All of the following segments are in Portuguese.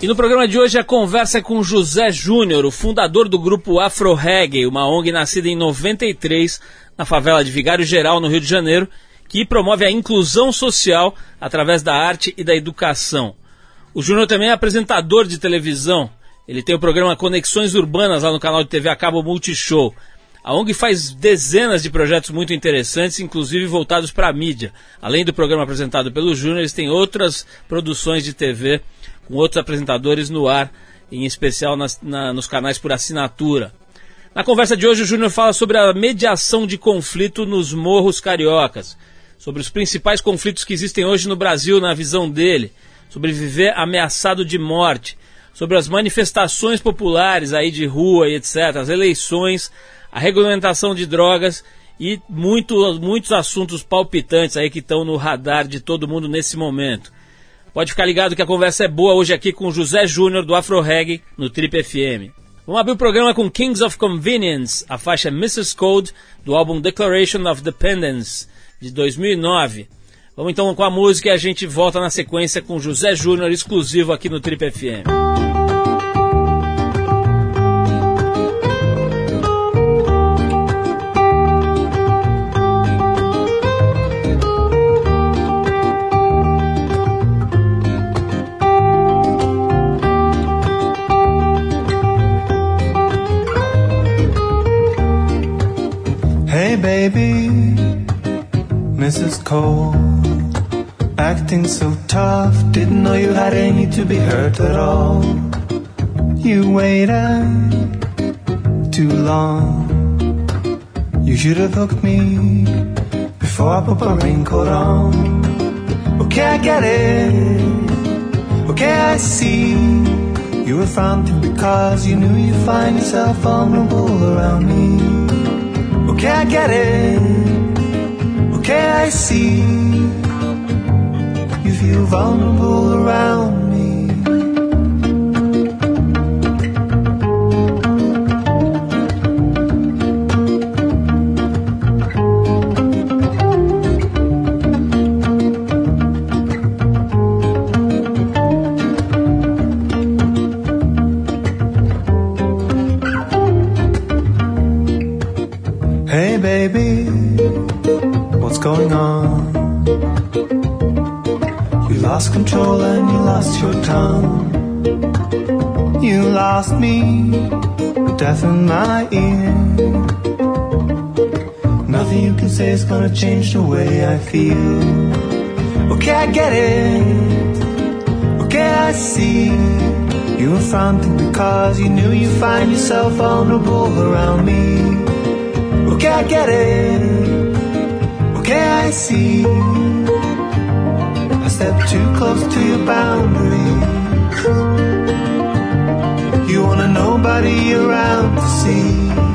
E no programa de hoje a conversa é com José Júnior, o fundador do grupo Afro Reggae, uma ONG nascida em 93 na favela de Vigário Geral, no Rio de Janeiro, que promove a inclusão social através da arte e da educação. O Júnior também é apresentador de televisão. Ele tem o programa Conexões Urbanas lá no canal de TV a cabo Multishow. A ONG faz dezenas de projetos muito interessantes, inclusive voltados para a mídia. Além do programa apresentado pelo Júnior, eles têm outras produções de TV com outros apresentadores no ar, em especial nas, na, nos canais por assinatura. Na conversa de hoje, o Júnior fala sobre a mediação de conflito nos morros cariocas, sobre os principais conflitos que existem hoje no Brasil, na visão dele, sobre viver ameaçado de morte, sobre as manifestações populares aí de rua e etc., as eleições, a regulamentação de drogas e muito, muitos assuntos palpitantes aí que estão no radar de todo mundo nesse momento. Pode ficar ligado que a conversa é boa hoje aqui com José Júnior do Afro Reggae no Trip FM. Vamos abrir o programa com Kings of Convenience, a faixa Mrs. Code do álbum Declaration of Dependence de 2009. Vamos então com a música e a gente volta na sequência com José Júnior exclusivo aqui no Trip FM. Baby, Mrs. Cole. Acting so tough, didn't know you had any to be hurt at all. You waited too long. You should have hooked me before I put my raincoat on. Okay, I get it. Okay, I see. You were fronting because you knew you'd find yourself vulnerable around me. Okay, I get it. Okay, I see. You feel vulnerable around control and you lost your tongue. You lost me, death in my ear. Nothing you can say is gonna change the way I feel. Okay, I get it. Okay, I see. You were fronting because you knew you'd find yourself vulnerable around me. Okay, I get it. Okay, I see too close to your boundaries. You want a nobody around to see.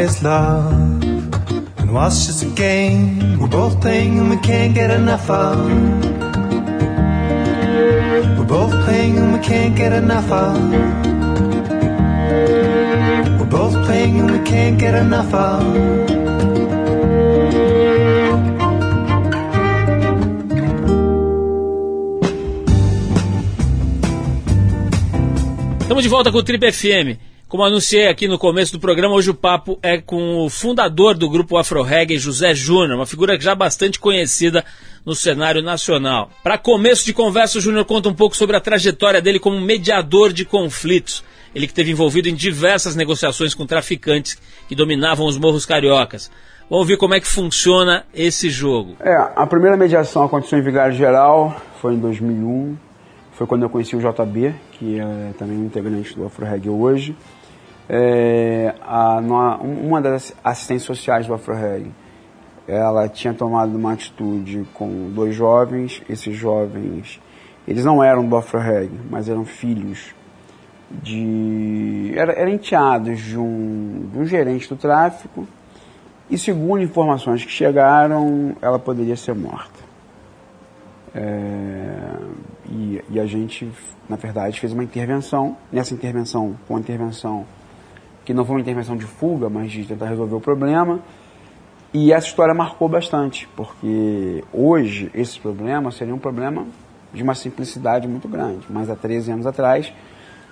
Is love and what's just a game we're both playing and we can't get enough of. We're both playing and we can't get enough of. We're both playing and we can't get enough of. Estamos de volta com o Trip FM. Como anunciei aqui no começo do programa, hoje o papo é com o fundador do grupo Afro Reggae, José Júnior, uma figura já bastante conhecida no cenário nacional. Para começo de conversa, o Júnior conta um pouco sobre a trajetória dele como mediador de conflitos. Ele que esteve envolvido em diversas negociações com traficantes que dominavam os morros cariocas. Vamos ver como é que funciona esse jogo. É, a primeira mediação aconteceu em Vigário Geral, foi em 2001. Foi quando eu conheci o JB, que é também um integrante do Afro Reggae hoje. É, a, uma das assistentes sociais do AfroReg, ela tinha tomado uma atitude com dois jovens, esses jovens, eles não eram do AfroReg, mas eram filhos de era, eram enteados de um, de um gerente do tráfico. E segundo informações que chegaram, ela poderia ser morta. É, e, e, a gente, na verdade, fez uma intervenção. Nessa intervenção, foi uma intervenção que não foi uma intervenção de fuga, mas de tentar resolver o problema. E essa história marcou bastante, porque hoje esse problema seria um problema de uma simplicidade muito grande, mas há 13 anos atrás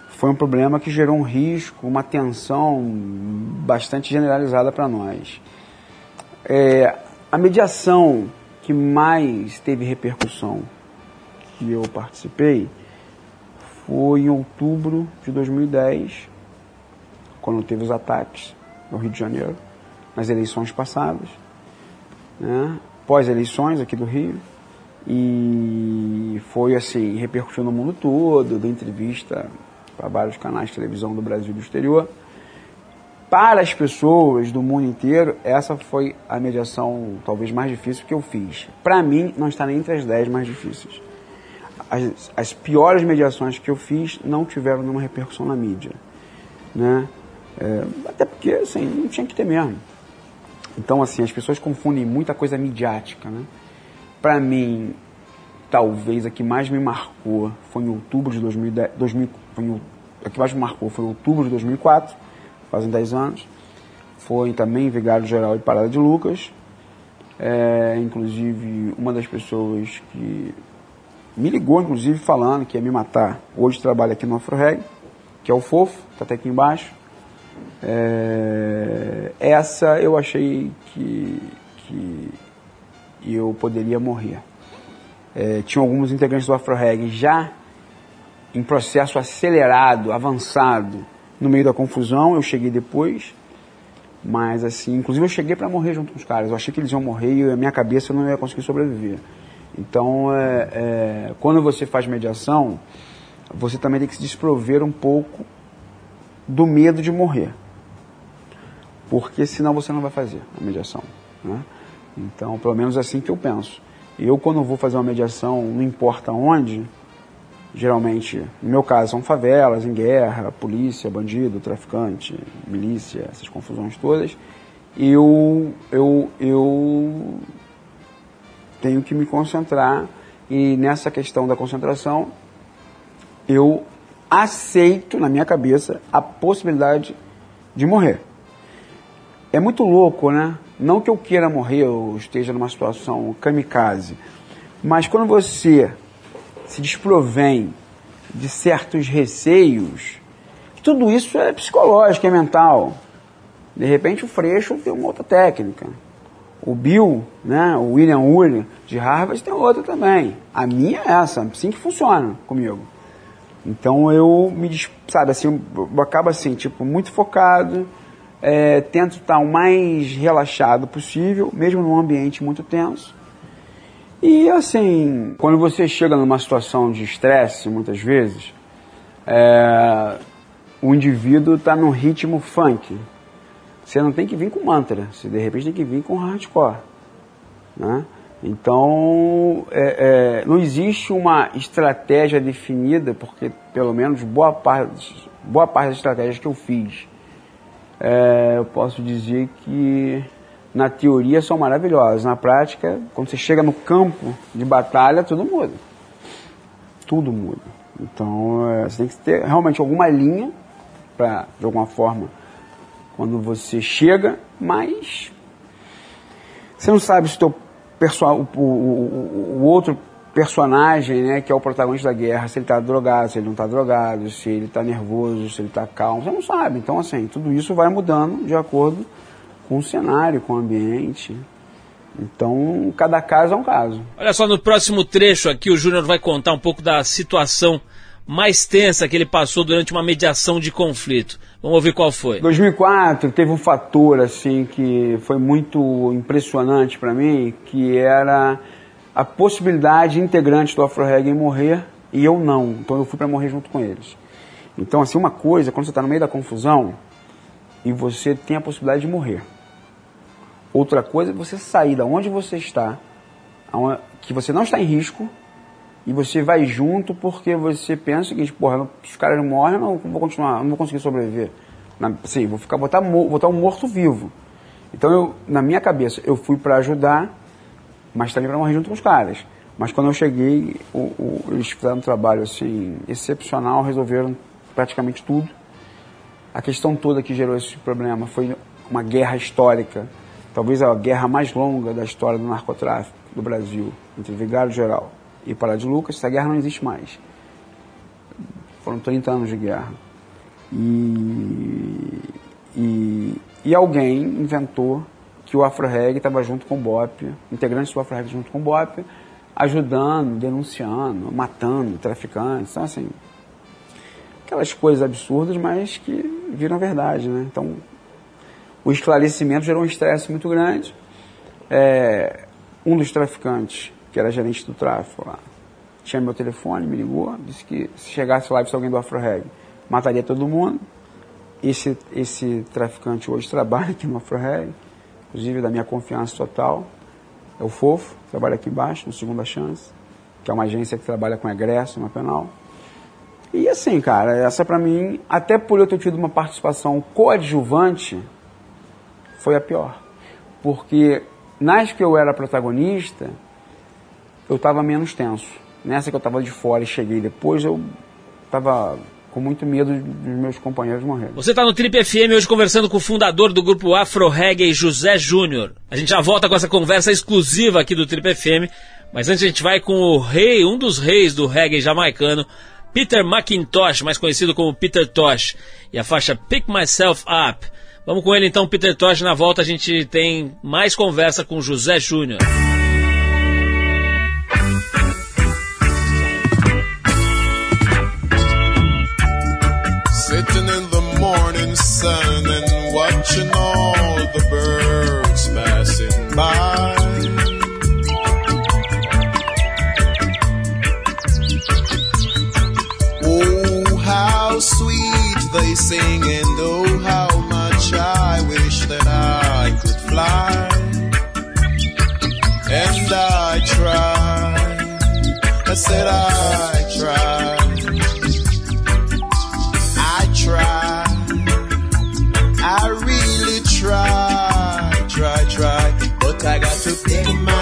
foi um problema que gerou um risco, uma tensão bastante generalizada para nós. É, a mediação que mais teve repercussão que eu participei foi em outubro de 2010, quando teve os ataques no Rio de Janeiro, nas eleições passadas, né? pós-eleições aqui do Rio. E foi assim, repercutiu no mundo todo, deu entrevista para vários canais de televisão do Brasil e do exterior. Para as pessoas do mundo inteiro, essa foi a mediação talvez mais difícil que eu fiz. Para mim, não está nem entre as 10 mais difíceis. As, as, piores mediações que eu fiz não tiveram nenhuma repercussão na mídia. Né? É, até porque, assim, não tinha que ter mesmo. Então, assim, as pessoas confundem muita coisa midiática, né? Para mim, talvez a que mais me marcou foi em outubro de 2010, 2000, foi a que mais me marcou foi em outubro de 2004, fazem 10 anos. Foi também Vigário Geral e Parada de Lucas. É, inclusive, uma das pessoas que me ligou, inclusive, falando que ia me matar, hoje trabalha aqui no AfroReg, que é o Fofo, está até aqui embaixo. É, essa eu achei que, que eu poderia morrer. É, tinha alguns integrantes do AfroReg já em processo acelerado, avançado, no meio da confusão. Eu cheguei depois, mas assim, inclusive eu cheguei para morrer junto com os caras. Eu achei que eles iam morrer e a minha cabeça não ia conseguir sobreviver. Então, é, é, quando você faz mediação, você também tem que se desprover um pouco do medo de morrer porque senão você não vai fazer a mediação. Né? Então, pelo menos é assim que eu penso. Eu, quando vou fazer uma mediação, não importa onde, geralmente, no meu caso, são favelas, em guerra, polícia, bandido, traficante, milícia, essas confusões todas, eu, eu, eu tenho que me concentrar e nessa questão da concentração, eu aceito na minha cabeça a possibilidade de morrer. É muito louco, né? Não que eu queira morrer ou esteja numa situação kamikaze, mas quando você se desprovém de certos receios, tudo isso é psicológico, é mental. De repente o Freixo tem uma outra técnica. O Bill, né, o William Ury de Harvard tem outra também. A minha é essa, assim que funciona comigo. Então eu me, sabe, assim, eu acabo assim, tipo, muito focado, é, tento estar o mais relaxado possível, mesmo num ambiente muito tenso. E assim, quando você chega numa situação de estresse, muitas vezes, é, o indivíduo está no ritmo funk. Você não tem que vir com mantra, você de repente tem que vir com hardcore. Né? Então, é, é, não existe uma estratégia definida, porque pelo menos boa parte, boa parte das estratégias que eu fiz é, eu posso dizer que na teoria são maravilhosas. Na prática, quando você chega no campo de batalha, tudo muda. Tudo muda. Então é, você tem que ter realmente alguma linha para, de alguma forma, quando você chega, mas você não sabe se teu o, o, o outro personagem, né, que é o protagonista da guerra, se ele está drogado, se ele não está drogado, se ele está nervoso, se ele está calmo, você não sabe. Então, assim, tudo isso vai mudando de acordo com o cenário, com o ambiente. Então, cada caso é um caso. Olha só, no próximo trecho aqui, o Júnior vai contar um pouco da situação mais tensa que ele passou durante uma mediação de conflito. Vamos ouvir qual foi. 2004 teve um fator assim que foi muito impressionante para mim, que era a possibilidade de do Afro-Reggae morrer e eu não. Então eu fui para morrer junto com eles. Então, assim, uma coisa, quando você está no meio da confusão e você tem a possibilidade de morrer. Outra coisa é você sair da onde você está, que você não está em risco, E você vai junto porque você pensa o seguinte, porra, se os caras morrem, não vou continuar, não vou conseguir sobreviver. Na, sim, vou ficar, botar, botar um morto vivo. Então, eu, na minha cabeça, eu fui para ajudar, mas também para morrer junto com os caras. Mas quando eu cheguei, o, o, eles fizeram um trabalho assim, excepcional, resolveram praticamente tudo. A questão toda que gerou esse problema foi uma guerra histórica, talvez a guerra mais longa da história do narcotráfico do Brasil, entre Vigário Geral e Pará de Lucas. Essa guerra não existe mais. Foram 30 anos de guerra. E, e, e alguém inventou que o Afro-Reg estava junto com o BOP, integrantes do Afro-Reg junto com o BOP, ajudando, denunciando, matando traficantes. Então, assim, aquelas coisas absurdas, mas que viram verdade, né? Então, o esclarecimento gerou um estresse muito grande. É, um dos traficantes, que era gerente do tráfico lá, tinha meu telefone, me ligou, disse que se chegasse lá e alguém do Afro-Reg, mataria todo mundo. Esse, esse traficante hoje trabalha aqui no Afro-Reg, inclusive da minha confiança total. É o Fofo, trabalha aqui embaixo, no Segunda Chance, que é uma agência que trabalha com egresso na penal. E assim, cara, essa para mim, até por eu ter tido uma participação coadjuvante, foi a pior. Porque nas que eu era protagonista, eu estava menos tenso. Nessa que eu estava de fora e cheguei depois, eu estava com muito medo dos meus companheiros morrerem. Você está no Trip FM hoje conversando com o fundador do grupo Afro Reggae, José Júnior. A gente já volta com essa conversa exclusiva aqui do Trip FM, mas antes a gente vai com o rei, um dos reis do reggae jamaicano, Peter McIntosh, mais conhecido como Peter Tosh, e a faixa Pick Myself Up. Vamos com ele então, Peter Tosh. Na volta a gente tem mais conversa com José Júnior. Oh, how sweet they sing and oh, how much I wish that I could fly. And I I said I try. I got to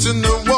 to know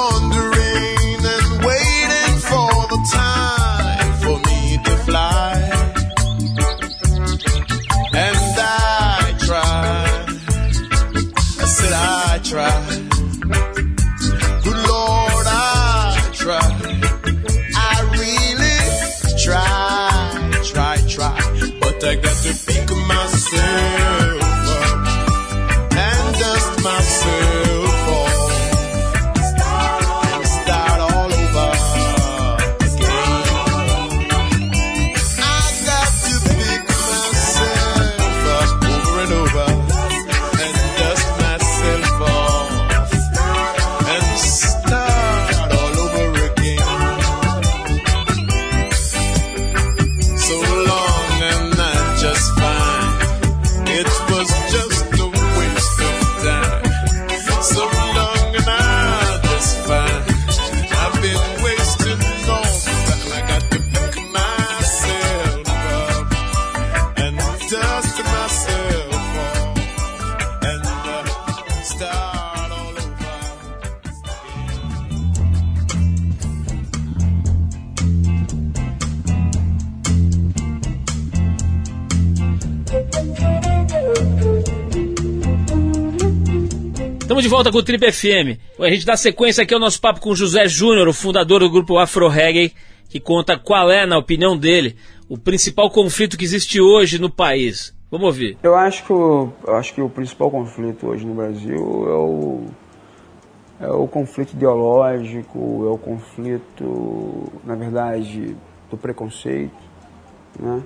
com o Trip FM. A gente dá sequência aqui ao nosso papo com José Júnior, o fundador do grupo Afro Reggae, que conta qual é, na opinião dele, o principal conflito que existe hoje no país. Vamos ouvir. Eu acho que o, eu acho que o principal conflito hoje no Brasil é o, é o conflito ideológico, é o conflito, na verdade, do preconceito. Né?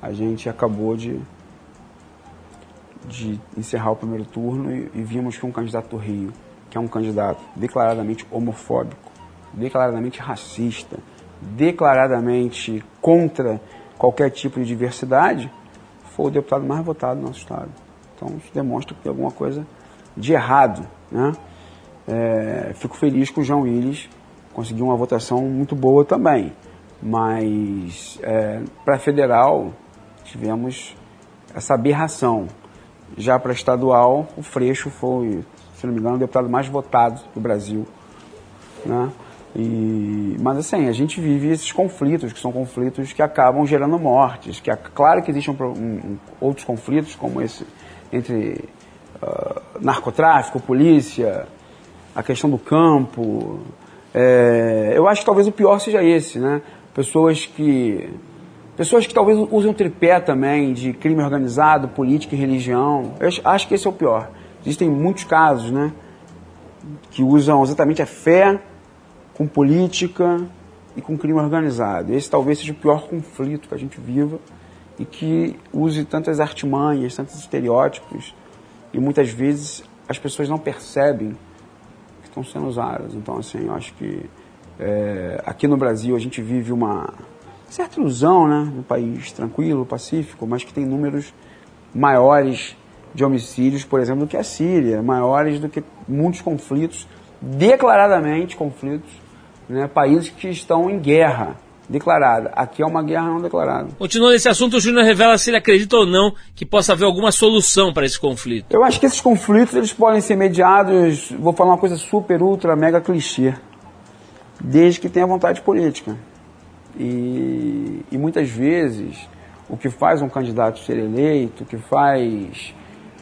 A gente acabou de de encerrar o primeiro turno e, e vimos que um candidato do Rio, que é um candidato declaradamente homofóbico, declaradamente racista, declaradamente contra qualquer tipo de diversidade, foi o deputado mais votado no nosso estado. Então isso demonstra que tem alguma coisa de errado. Né? É, fico feliz que o João Willis conseguiu uma votação muito boa também. Mas é, para federal tivemos essa aberração já para estadual, o Freixo foi, se não me engano, o deputado mais votado do Brasil. Né? E, mas assim, a gente vive esses conflitos, que são conflitos que acabam gerando mortes. Que, claro que existem um, um, outros conflitos, como esse entre uh, narcotráfico, polícia, a questão do campo. É, eu acho que talvez o pior seja esse, né? Pessoas que Pessoas que talvez usem o tripé também de crime organizado, política e religião. Eu acho que esse é o pior. Existem muitos casos, né? Que usam exatamente a fé com política e com crime organizado. Esse talvez seja o pior conflito que a gente viva e que use tantas artimanhas, tantos estereótipos e muitas vezes as pessoas não percebem que estão sendo usadas. Então, assim, eu acho que é, aqui no Brasil a gente vive uma certa ilusão, né, um país tranquilo, pacífico, mas que tem números maiores de homicídios, por exemplo, do que a Síria, maiores do que muitos conflitos, declaradamente conflitos, né, países que estão em guerra declarada. Aqui é uma guerra não declarada. Continuando nesse assunto, o Júnior revela se ele acredita ou não que possa haver alguma solução para esse conflito. Eu acho que esses conflitos eles podem ser mediados, vou falar uma coisa super, ultra, mega clichê, desde que tenha vontade política. E, e muitas vezes o que faz um candidato ser eleito, o que faz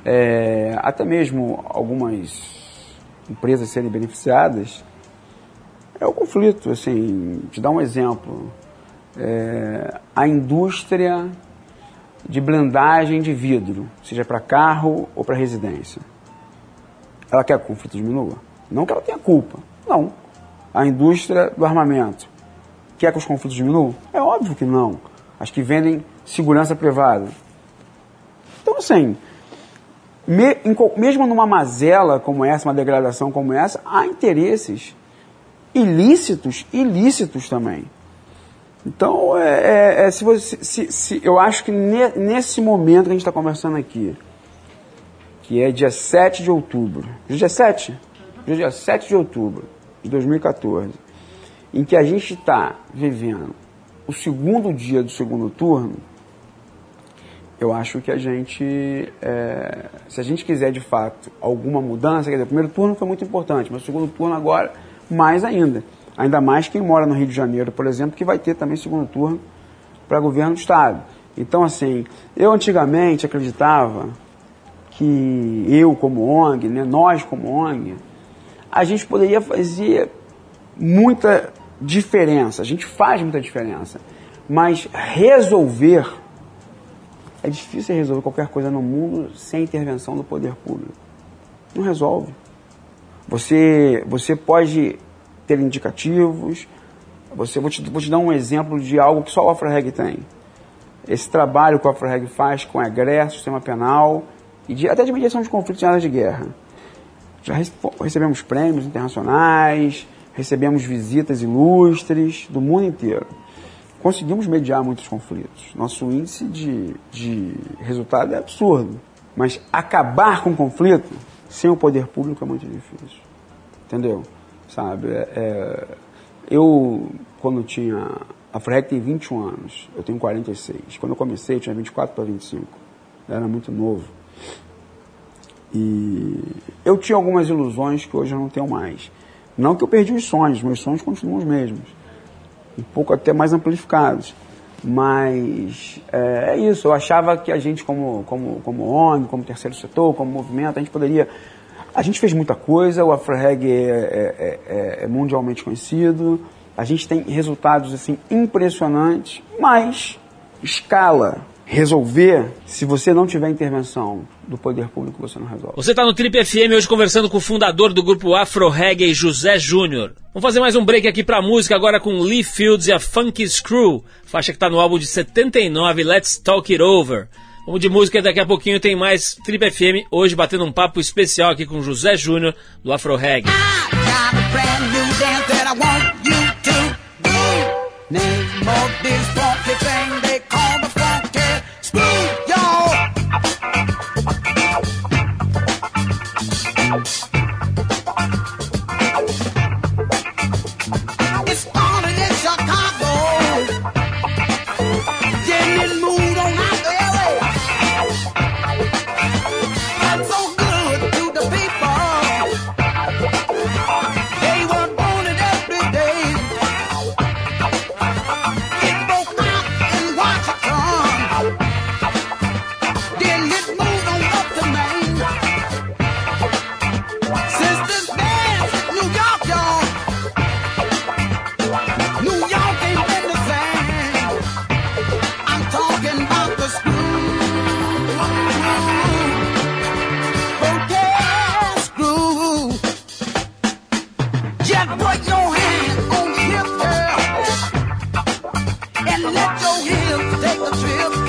é, até mesmo algumas empresas serem beneficiadas, é o conflito. Assim, te dar um exemplo. É, a indústria de blindagem de vidro, seja para carro ou para residência, ela quer que o conflito diminua? Não que ela tenha culpa, não. A indústria do armamento Quer que os conflitos diminuam? É óbvio que não. As que vendem segurança privada. Então, assim, me, em, mesmo numa mazela como essa, uma degradação como essa, há interesses ilícitos, ilícitos também. Então, é, é, é se você, se, se, eu acho que ne, nesse momento que a gente está conversando aqui, que é dia 7 de outubro, dia 7? Dia 7 de outubro de 2014, em que a gente está vivendo o segundo dia do segundo turno, eu acho que a gente, é, se a gente quiser de fato alguma mudança, quer dizer, o primeiro turno foi muito importante, mas o segundo turno agora, mais ainda. Ainda mais quem mora no Rio de Janeiro, por exemplo, que vai ter também segundo turno para governo do Estado. Então, assim, eu antigamente acreditava que eu, como ONG, né, nós, como ONG, a gente poderia fazer muita diferença, a gente faz muita diferença. Mas resolver, é difícil resolver qualquer coisa no mundo sem intervenção do poder público. Não resolve. Você, você pode ter indicativos, você, vou, te, vou te dar um exemplo de algo que só o AfroReg tem. Esse trabalho que o AfroReg faz com egresso, sistema penal, e de, até de mediação de conflitos em áreas de guerra. Já recebemos prêmios internacionais, recebemos visitas ilustres do mundo inteiro. Conseguimos mediar muitos conflitos. Nosso índice de, de resultado é absurdo. Mas acabar com o conflito sem o poder público é muito difícil. Entendeu? Sabe? É, é eu, quando tinha. A FREC tem 21 anos, eu tenho 46. Quando eu comecei, eu tinha 24 para 25. Eu era muito novo. E eu tinha algumas ilusões que hoje eu não tenho mais. Não que eu perdi os sonhos, meus sonhos continuam os mesmos. Um pouco até mais amplificados. Mas é, é, isso, eu achava que a gente como, como, como ONG, como terceiro setor, como movimento, a gente poderia A gente fez muita coisa, o Afro Reggae é, é, é, é mundialmente conhecido, a gente tem resultados assim impressionantes, mas escala resolver, se você não tiver intervenção do poder público, você não resolve. Você está no Trip FM hoje conversando com o fundador do grupo Afro Reggae, José Júnior. Vamos fazer mais um break aqui para música agora com Lee Fields e a Funky Screw, faixa que está no álbum de 79, Let's Talk It Over. Vamos de música e daqui a pouquinho tem mais Trip FM, hoje batendo um papo especial aqui com José Júnior do Afro Reggae. Name of this funky thing Thanks. Estamos de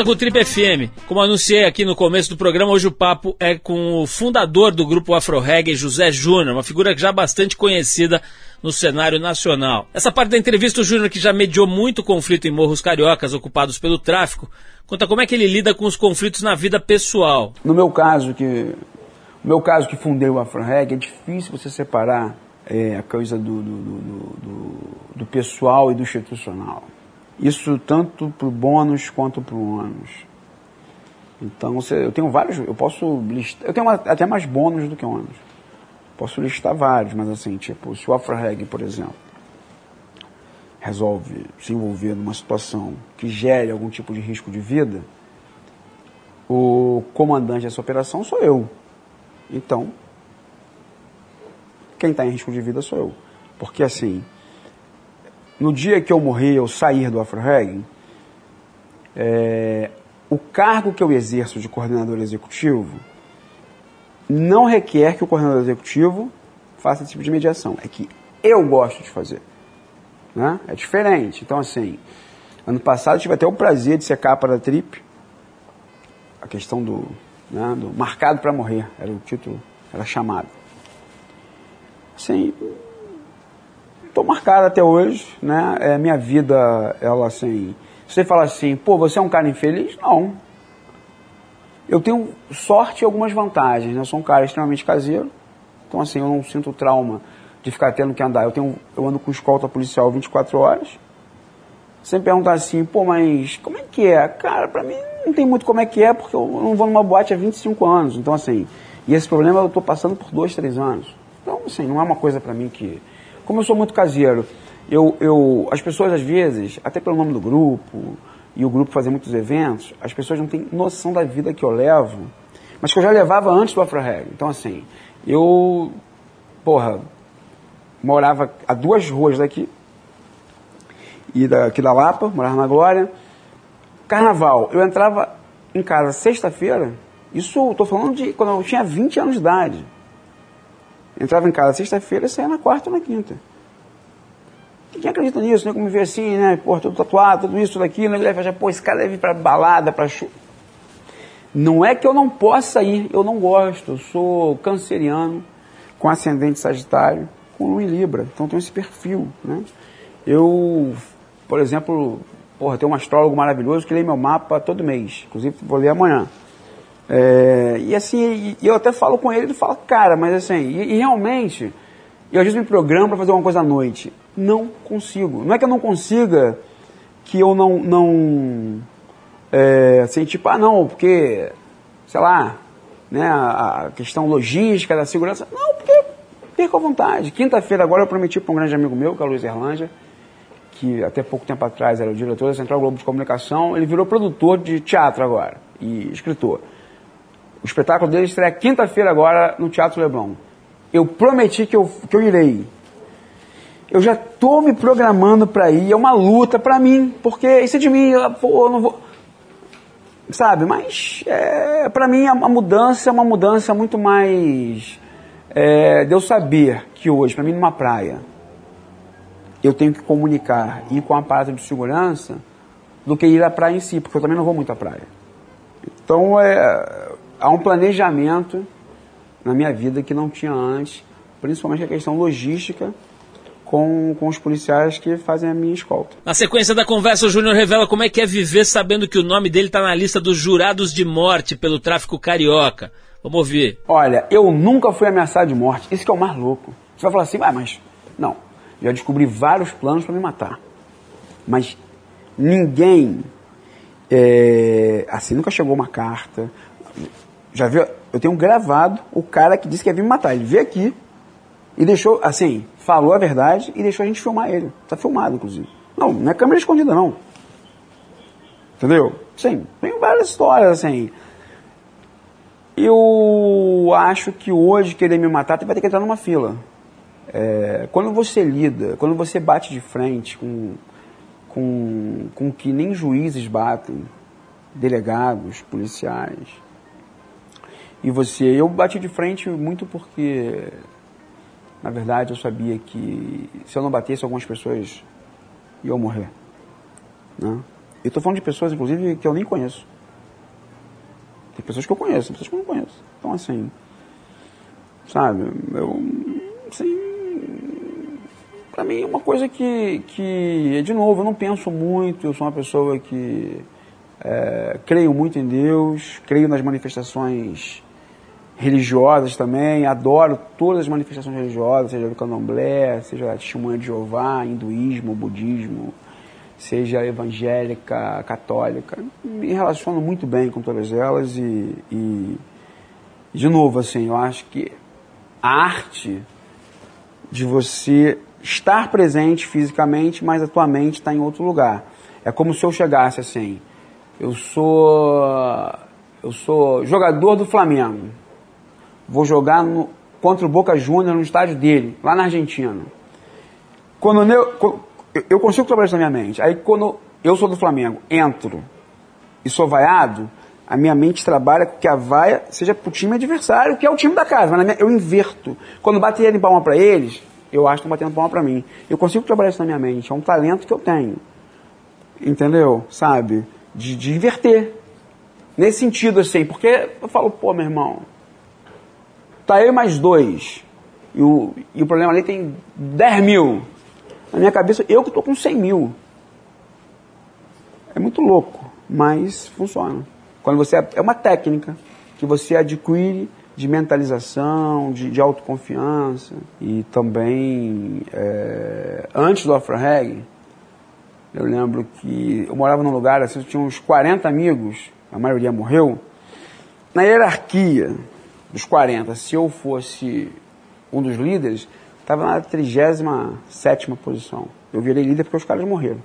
volta com o Trip FM. Como anunciei aqui no começo do programa, hoje o papo é com o fundador do grupo Afro Reggae, José Júnior, uma figura já bastante conhecida no cenário nacional. Essa parte da entrevista, o Júnior, que já mediou muito conflito em morros cariocas ocupados pelo tráfico, conta como é que ele lida com os conflitos na vida pessoal. No meu caso, que no meu caso que fundei o Afro Reggae, é difícil você separar é, a coisa do, do, do, do pessoal e do institucional. Isso tanto para o bônus quanto para o ônus. Então, eu tenho vários, eu posso listar, eu tenho até mais bônus do que ônus. Posso listar vários, mas assim, tipo, se o Afroreg, por exemplo, resolve se envolver numa situação que gere algum tipo de risco de vida, o comandante dessa operação sou eu. Então, quem está em risco de vida sou eu. Porque assim, no dia que eu morrer, eu sair do AfroReg, é, o cargo que eu exerço de coordenador executivo não requer que o coordenador executivo faça esse tipo de mediação. É que eu gosto de fazer. Né? É diferente. Então, assim, ano passado eu tive até o prazer de ser capa da Trip. A questão do, né, do Marcado para Morrer, era o título, era chamado. Assim, estou marcado até hoje, né? É, minha vida, ela assim. Você fala assim, pô, você é um cara infeliz? Não. Eu tenho sorte e algumas vantagens, né? Eu sou um cara extremamente caseiro, então assim, eu não sinto trauma de ficar tendo que andar. Eu, tenho, eu ando com escolta policial 24 horas. Me perguntar assim, pô, mas como é que é? Cara, pra mim não tem muito como é que é, porque eu não vou numa boate há 25 anos. Então, assim, e esse problema eu tô passando por dois, três anos. Então, assim, não é uma coisa pra mim que como eu sou muito caseiro, eu, eu, as pessoas às vezes, até pelo nome do grupo, e o grupo fazer muitos eventos, as pessoas não têm noção da vida que eu levo, mas que eu já levava antes do Afro-Reg. Então, assim, eu, porra, morava a duas ruas daqui, e daqui da Lapa, morava na Glória. Carnaval, eu entrava em casa sexta-feira, isso estou falando de quando eu tinha 20 anos de idade. Entrava em casa sexta-feira e saía na quarta ou na quinta. Quem acredita nisso, né? Como me vê assim, né? Pô, tudo tatuado, tudo isso, tudo aquilo? Ele vai pô, esse cara deve ir pra balada, pra show. Não é que eu não possa ir, eu não gosto. Eu sou canceriano, com ascendente sagitário, com lua em Libra. Então tenho esse perfil, né? Eu, por exemplo, porra, tem um astrólogo maravilhoso que lê meu mapa todo mês. Inclusive, vou ler amanhã. É, e assim, e eu até falo com ele, ele fala, cara, mas assim, e, e realmente, eu às vezes me programo para fazer uma coisa à noite. Não consigo. Não é que eu não consiga, que eu não, não é, assim, tipo, ah não, porque, sei lá, né, a, a questão logística, da segurança. Não, porque perco a vontade. Quinta-feira agora eu prometi para um grande amigo meu, que é o Luiz Erlanja, que até pouco tempo atrás era o diretor da Central Globo de Comunicação, ele virou produtor de teatro agora e escritor. O espetáculo dele estreia quinta-feira agora no Teatro Leblon. Eu prometi que eu, que eu irei. Eu já estou me programando para ir, é uma luta para mim, porque isso é de mim, eu, pô, eu não vou. Sabe, mas é, para mim a, a, mudança é uma mudança muito mais. É, de eu saber que hoje, para mim, numa praia, eu tenho que comunicar e ir com a aparato de segurança do que ir à praia em si, porque eu também não vou muito à praia. Então, é, há um planejamento na minha vida que não tinha antes, principalmente a questão logística com, com os policiais que fazem a minha escolta. Na sequência da conversa, o Júnior revela como é que é viver sabendo que o nome dele está na lista dos jurados de morte pelo tráfico carioca. Vamos ouvir. Olha, eu nunca fui ameaçado de morte. Isso que é o mais louco. Você vai falar assim, ah, mas. Não. Já descobri vários planos para me matar. Mas ninguém. É, assim, nunca chegou uma carta, já viu? Eu tenho gravado o cara que disse que ia vir me matar. Ele veio aqui e deixou, assim, falou a verdade e deixou a gente filmar ele. Tá filmado, inclusive. Não, não é câmera escondida, não. Entendeu? Sim, tem várias histórias, assim. Eu acho que hoje querer me matar, você vai ter que entrar numa fila. É, quando você lida, quando você bate de frente com, com, com que nem juízes batem, delegados, policiais, e você. Eu bati de frente muito porque, na verdade, eu sabia que se eu não batesse, algumas pessoas iam morrer. Né? Eu estou falando de pessoas, inclusive, que eu nem conheço. Tem pessoas que eu conheço, tem pessoas que eu não conheço. Então, assim, sabe, eu, assim, pra mim é uma coisa que, que, de novo, eu não penso muito, eu sou uma pessoa que é, creio muito em Deus, creio nas manifestações religiosas também, adoro todas as manifestações religiosas, seja do candomblé, seja testemunha de Jeová, hinduísmo, budismo, seja evangélica, católica. Me relaciono muito bem com todas elas e, e de novo, assim, eu acho que a arte de você estar presente fisicamente, mas a tua mente está em outro lugar. É como se eu chegasse assim, eu sou eu sou jogador do Flamengo vou jogar no, contra o Boca Juniors no estádio dele, lá na Argentina. Quando eu, eu, eu consigo trabalhar isso na minha mente. Aí quando eu sou do Flamengo, entro e sou vaiado, a minha mente trabalha que a vaia seja pro time adversário, que é o time da casa. Mas minha, eu inverto. Quando baterem palma para eles, eu acho que estão batendo palma para mim. Eu consigo trabalhar isso na minha mente. É um talento que eu tenho. Entendeu? Sabe? De, de inverter. Nesse sentido, assim. Porque eu falo, pô, meu irmão, tá eu mais dois. E o, e o problema ali tem 10 mil. Na minha cabeça, eu que tô com 100 mil. É muito louco, mas funciona. Quando você é uma técnica que você adquire de mentalização, de, de autoconfiança e também é, antes do Afro Reggae, eu lembro que eu morava num lugar assim, eu tinha uns 40 amigos, a maioria morreu. Na hierarquia dos 40, se eu fosse um dos líderes, estava na 37 posição. Eu virei líder porque os caras morreram.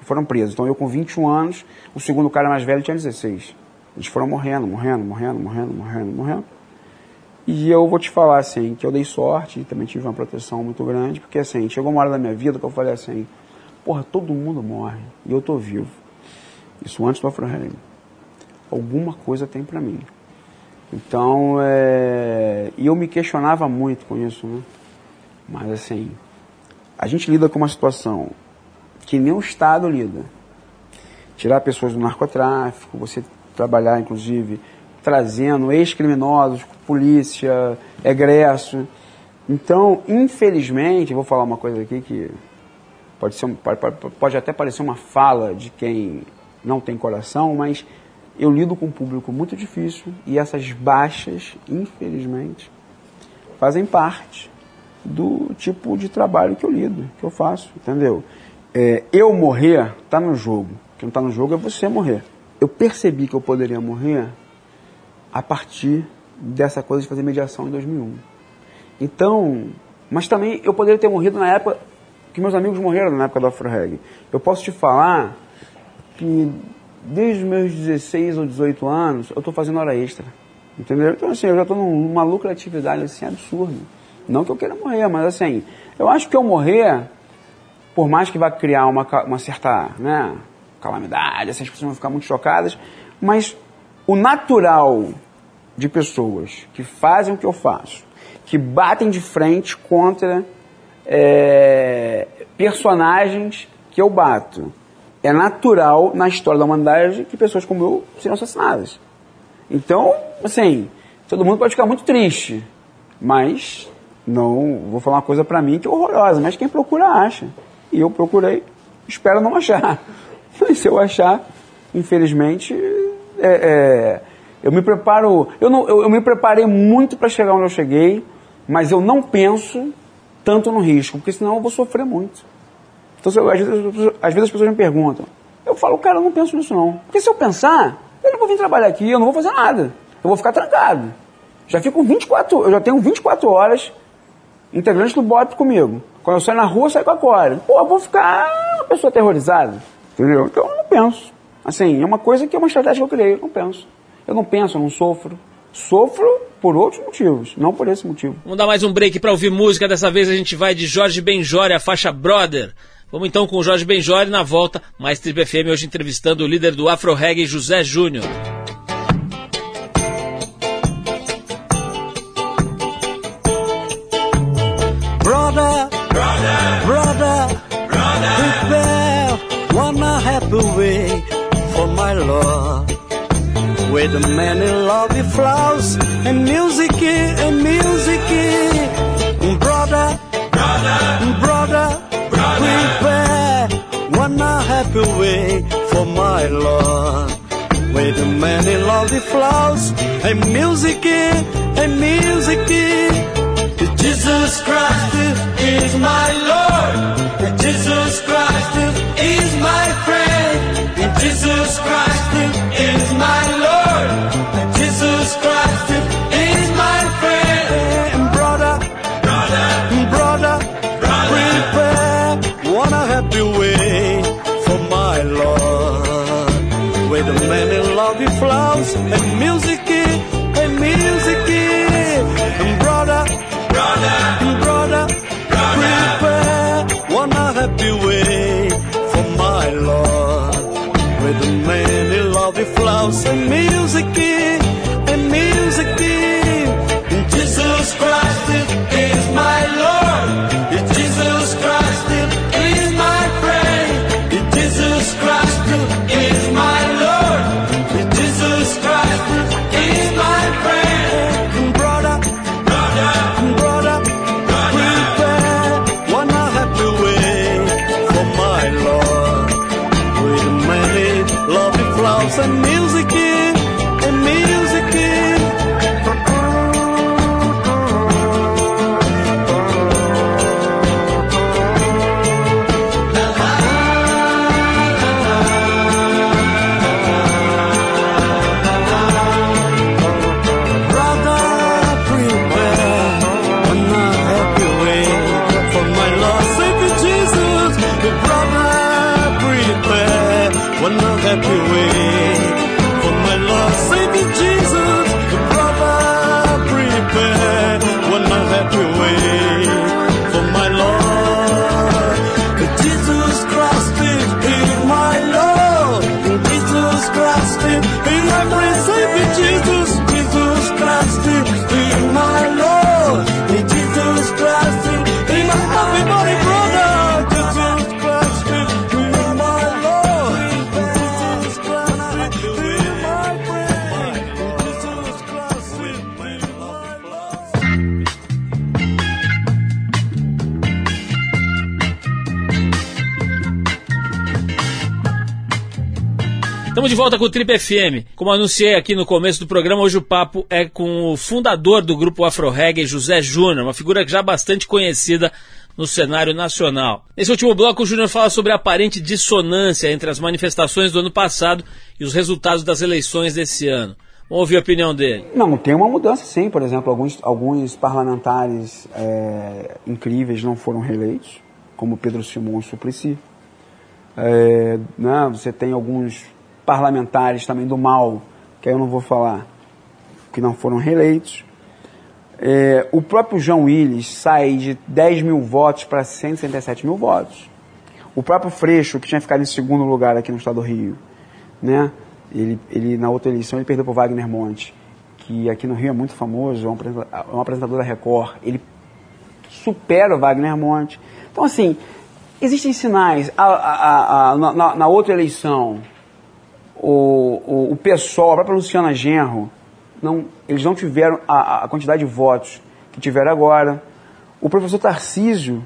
Foram presos. Então eu com 21 anos, o segundo cara mais velho tinha 16. Eles foram morrendo, morrendo, morrendo, morrendo, morrendo, morrendo. E eu vou te falar assim, que eu dei sorte, também tive uma proteção muito grande, porque assim, chegou uma hora da minha vida que eu falei assim, porra, todo mundo morre e eu tô vivo. Isso antes do Afro Alguma coisa tem para mim. Então, é... e eu me questionava muito com isso, né? Mas assim, a gente lida com uma situação que nem o Estado lida. Tirar pessoas do narcotráfico, você trabalhar, inclusive, trazendo ex-criminosos, polícia, egresso. Então, infelizmente, vou falar uma coisa aqui que pode, ser, pode, pode até parecer uma fala de quem não tem coração, mas eu lido com um público muito difícil e essas baixas, infelizmente, fazem parte do tipo de trabalho que eu lido, que eu faço, entendeu? É, eu morrer está no jogo. O que não está no jogo é você morrer. Eu percebi que eu poderia morrer a partir dessa coisa de fazer mediação em 2001. Então, mas também eu poderia ter morrido na época que meus amigos morreram na época do Afro Reggae. Eu posso te falar que desde os meus 16 ou 18 anos eu estou fazendo hora extra. Entendeu? Então assim, eu já estou numa lucratividade assim absurda. Não que eu queira morrer, mas assim, eu acho que eu morrer, por mais que vá criar uma, uma certa né, calamidade, essas pessoas vão ficar muito chocadas, mas o natural de pessoas que fazem o que eu faço, que batem de frente contra é, personagens que eu bato, é natural na história da humanidade que pessoas como eu sejam assassinadas. Então, assim, todo mundo pode ficar muito triste, mas não vou falar uma coisa para mim que é horrorosa, mas quem procura acha. E eu procurei, espero não achar. Mas se eu achar, infelizmente, é, é, eu me preparo. Eu, não, eu, eu me preparei muito para chegar onde eu cheguei, mas eu não penso tanto no risco, porque senão eu vou sofrer muito. Então, às vezes, às vezes as pessoas me perguntam. Eu falo, cara, eu não penso nisso não. Porque se eu pensar, eu não vou vir trabalhar aqui, eu não vou fazer nada. Eu vou ficar trancado. Já fico 24, eu já tenho 24 horas integrante do BOP comigo. Quando eu saio na rua, eu saio com a Core. Pô, eu vou ficar uma pessoa aterrorizada. Entendeu? Então eu não penso. Assim, é uma coisa que é uma estratégia que eu criei, eu não penso. Eu não penso, eu não sofro. Sofro por outros motivos, não por esse motivo. Vamos dar mais um break para ouvir música. Dessa vez a gente vai de Jorge Benjore, a faixa Brother. Vamos então com o Jorge Benjore na volta, mais Triple FM hoje entrevistando o líder do Afro Reggae, José Júnior. With many lovely flowers and music and music. Happy way for my love. With many lovely flowers and music and music. Jesus Christ that you. Volta com o Trip FM. Como anunciei aqui no começo do programa, hoje o papo é com o fundador do grupo Afro Reggae, José Júnior, uma figura já bastante conhecida no cenário nacional. Nesse último bloco, o Júnior fala sobre a aparente dissonância entre as manifestações do ano passado e os resultados das eleições desse ano. Vamos ouvir a opinião dele. Não, tem uma mudança sim. Por exemplo, alguns, alguns parlamentares é, incríveis não foram reeleitos, como Pedro Simões Suplicy. É, né, você tem alguns parlamentares também do mal, que aí eu não vou falar, que não foram reeleitos. É, o próprio João Willis sai de 10 mil votos para 167 mil votos. O próprio Freixo, que tinha ficado em segundo lugar aqui no estado do Rio, né? Ele, ele na outra eleição ele perdeu para Wagner Monte, que aqui no Rio é muito famoso, é um apresentador, é um apresentador da Record. Ele supera o Wagner Monte. Então, assim, existem sinais. A, a, a, na, na, outra eleição, o, o, o PSOL, a própria Luciana Genro, não, eles não tiveram a, a quantidade de votos que tiveram agora. O professor Tarcísio,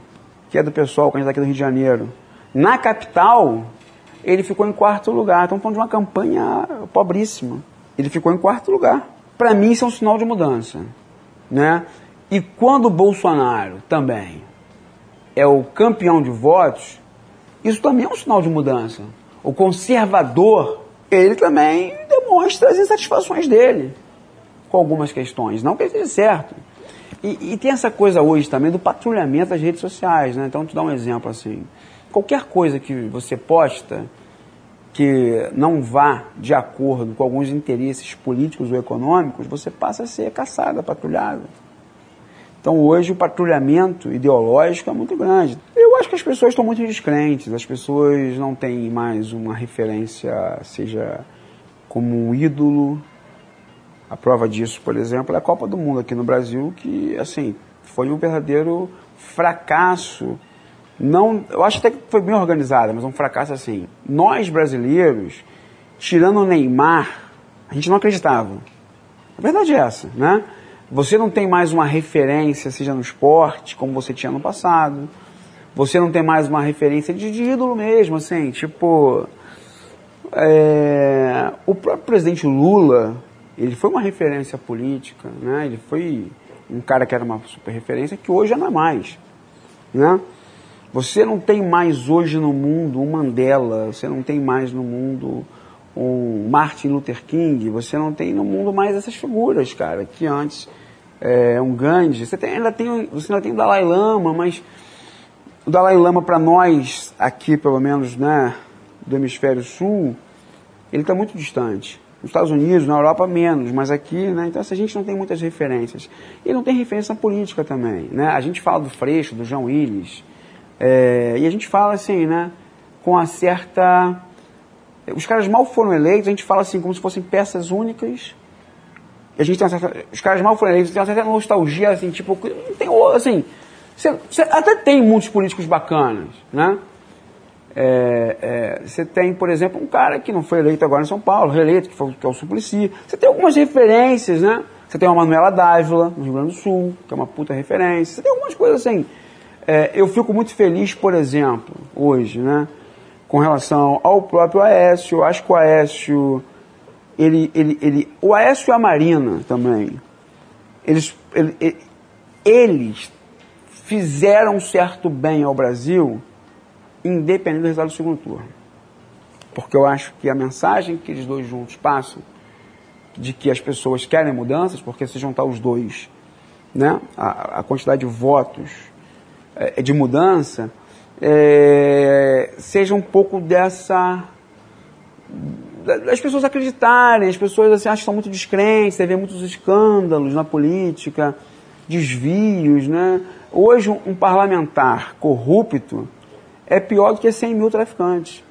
que é do PSOL, candidato aqui do Rio de Janeiro, na capital, ele ficou em quarto lugar. Estamos falando de uma campanha pobríssima. Ele ficou em quarto lugar. Para mim, isso é um sinal de mudança. Né? E quando o Bolsonaro também é o campeão de votos, isso também é um sinal de mudança. O conservador, ele também demonstra as insatisfações dele com algumas questões. Não que ele esteja certo. E, e, tem essa coisa hoje também do patrulhamento das redes sociais. Né? Então, te dar um exemplo assim qualquer coisa que você posta que não vá de acordo com alguns interesses políticos ou econômicos, você passa a ser caçada, patrulhada. Então hoje o patrulhamento ideológico é muito grande. Eu acho que as pessoas estão muito descrentes, as pessoas não têm mais uma referência, seja como um ídolo. A prova disso, por exemplo, é a Copa do Mundo aqui no Brasil, que assim foi um verdadeiro fracasso não, eu acho até que foi bem organizada, mas um fracasso assim. Nós brasileiros, tirando o Neymar, a gente não acreditava. A verdade é essa, né? Você não tem mais uma referência, seja no esporte, como você tinha no passado. Você não tem mais uma referência de, de ídolo mesmo, assim, tipo. É, o próprio presidente Lula, ele foi uma referência política, né? Ele foi um cara que era uma super referência que hoje não é mais, né? Você não tem mais hoje no mundo um Mandela, você não tem mais no mundo um Martin Luther King, você não tem no mundo mais essas figuras, cara, que antes é, um Gandhi. Você tem, ainda tem, você ainda tem o Dalai Lama, mas o Dalai Lama para nós aqui, pelo menos, né, do hemisfério sul, ele está muito distante. Nos Estados Unidos, na Europa menos, mas aqui, né, então essa gente não tem muitas referências. E não tem referência política também, né? A gente fala do Freixo, do João Willis, é, e a gente fala assim, né, com a certa. Os caras mal foram eleitos, a gente fala assim, como se fossem peças únicas. A gente tem uma certa, Os caras mal foram eleitos, tem uma certa nostalgia, assim, tipo, tem, assim. Você, até tem muitos políticos bacanas, né? É, é, você tem, por exemplo, um cara que não foi eleito agora em São Paulo, reeleito, que, foi, que é o Suplicy. Você tem algumas referências, né? Você tem a Manuela Dávila, no Rio Grande do Sul, que é uma puta referência. Você tem algumas coisas assim. É, eu fico muito feliz, por exemplo, hoje, né, com relação ao próprio Aécio. Eu acho que o Aécio, ele, ele, ele, o Aécio e a Marina também, eles, ele, eles fizeram certo bem ao Brasil, independente do resultado do segundo turno. Porque eu acho que a mensagem que eles dois juntos passam, de que as pessoas querem mudanças, porque se juntar os dois, né, a, a quantidade de votos é, de mudança é, seja um pouco dessa das pessoas acreditarem, as pessoas assim, acham que estão muito descrentes, você vê muitos escândalos na política, desvios, né? Hoje um parlamentar corrupto é pior do que 100 mil traficantes.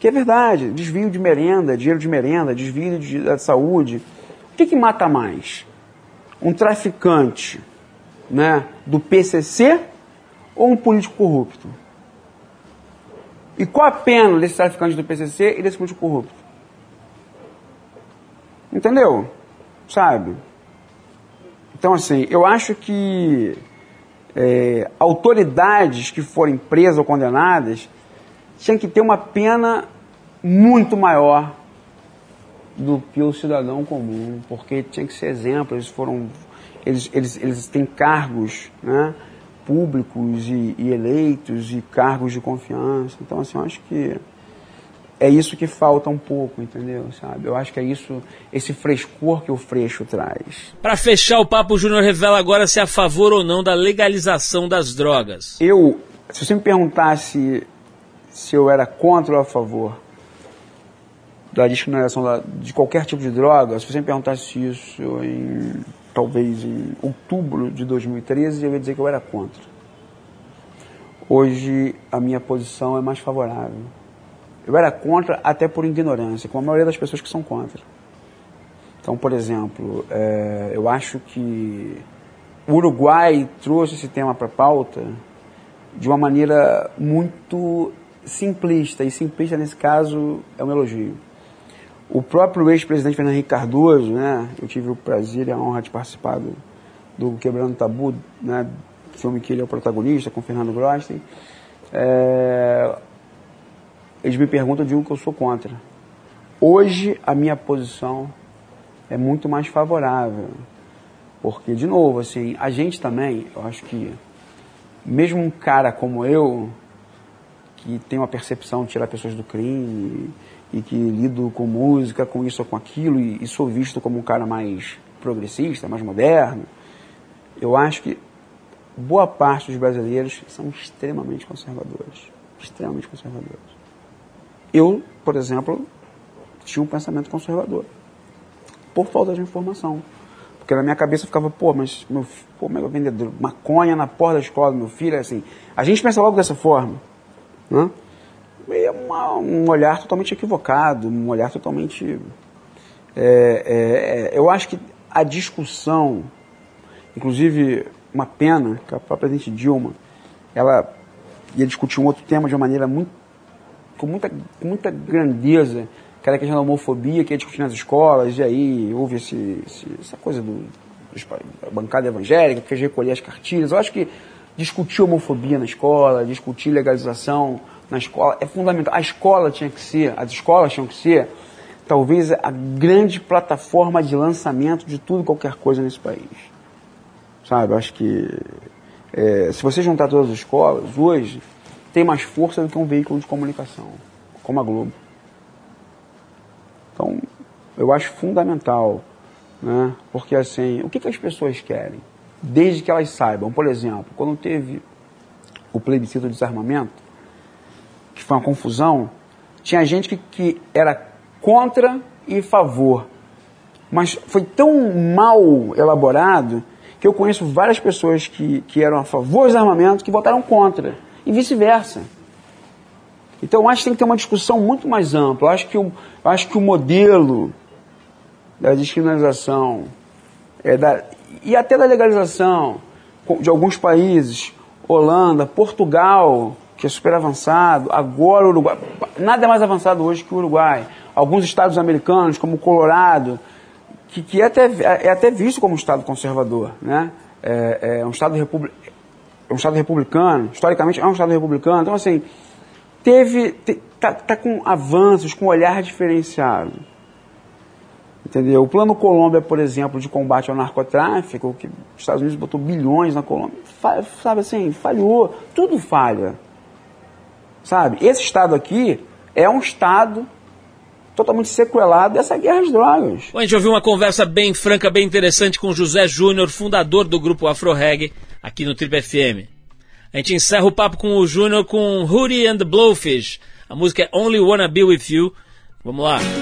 Que é verdade, desvio de merenda, dinheiro de merenda, desvio de, da saúde. O que, que mata mais? Um traficante né, do PCC ou um político corrupto? E qual a pena desse traficante do PCC e desse político corrupto? Entendeu? Sabe? Então, assim, eu acho que é, autoridades que forem presas ou condenadas tinham que ter uma pena muito maior do que o cidadão comum, porque tinha que ser exemplo, eles foram eles, eles, eles têm cargos né, públicos e, e eleitos e cargos de confiança. Então, assim, eu acho que é isso que falta um pouco, entendeu? Sabe? Eu acho que é isso, esse frescor que o Freixo traz. Para fechar o papo, o Júnior revela agora se é a favor ou não da legalização das drogas. Eu, se você me perguntasse se eu era contra ou a favor da descriminalização da, de qualquer tipo de droga, se você me perguntasse isso em talvez em outubro de 2013, eu ia dizer que eu era contra. Hoje a minha posição é mais favorável. Eu era contra até por ignorância, como a maioria das pessoas que são contra. Então, por exemplo, é, eu acho que o Uruguai trouxe esse tema para a pauta de uma maneira muito simplista, e simplista nesse caso é um elogio. O próprio ex-presidente Fernando Henrique Cardoso, né, eu tive o prazer e a honra de participar do, do Quebrando Tabu, né, filme que ele é o protagonista, com Fernando Grosten. É, eles me perguntam, eu digo que eu sou contra. Hoje, a minha posição é muito mais favorável. Porque, de novo, assim, a gente também, eu acho que, mesmo um cara como eu, que tem uma percepção de tirar pessoas do crime e que lido com música, com isso ou com aquilo, e, e sou visto como um cara mais progressista, mais moderno, eu acho que boa parte dos brasileiros são extremamente conservadores. Extremamente conservadores. Eu, por exemplo, tinha um pensamento conservador. Por falta de informação. Porque na minha cabeça ficava, pô, mas meu pô, meu vendedor, maconha na porta da escola do meu filho, é assim. A gente pensa logo dessa forma. Né? é uma, um olhar totalmente equivocado, um olhar totalmente. É, é, é, eu acho que a discussão, inclusive uma pena que a própria presidente Dilma, ela ia discutir um outro tema de uma maneira muito, com muita, com muita grandeza, que era a questão da homofobia, que ia discutir nas escolas, e aí houve esse, esse, essa coisa do, da bancada evangélica, que recolher as cartilhas. Eu acho que discutir homofobia na escola, discutir legalização na escola é fundamental. A escola tinha que ser, as escolas tinham que ser, talvez a grande plataforma de lançamento de tudo e qualquer coisa nesse país. Sabe, eu acho que é, se você juntar todas as escolas, hoje tem mais força do que um veículo de comunicação, como a Globo. Então, eu acho fundamental, né? porque assim, o que, que as pessoas querem? Desde que elas saibam, por exemplo, quando teve o plebiscito de desarmamento, que foi uma confusão, tinha gente que, que era contra e favor. Mas foi tão mal elaborado que eu conheço várias pessoas que, que eram a favor do armamento que votaram contra. E vice-versa. Então eu acho que tem que ter uma discussão muito mais ampla. Eu acho que o, acho que o modelo da descriminalização é da, e até da legalização de alguns países, Holanda, Portugal, que é super avançado. Agora o Uruguai. Nada é mais avançado hoje que o Uruguai. Alguns estados americanos, como o Colorado, que, que é, até, é até visto como um estado conservador. Né? É, é um, estado republi, é um estado republicano, historicamente é um estado republicano. Então, assim, teve. Te, tá, tá com avanços, com olhar diferenciado. Entendeu? O Plano Colômbia, por exemplo, de combate ao narcotráfico, que os Estados Unidos botou bilhões na Colômbia, sabe assim, falhou. Tudo falha. Sabe? Esse Estado aqui é um Estado totalmente sequelado dessa guerra às drogas. Bom, a gente ouviu uma conversa bem franca, bem interessante com José Júnior, fundador do grupo Afro Reggae, aqui no Trip FM. A gente encerra o papo com o Júnior com Hootie and the Blowfish. A música é Only Wanna Be With You. Vamos lá.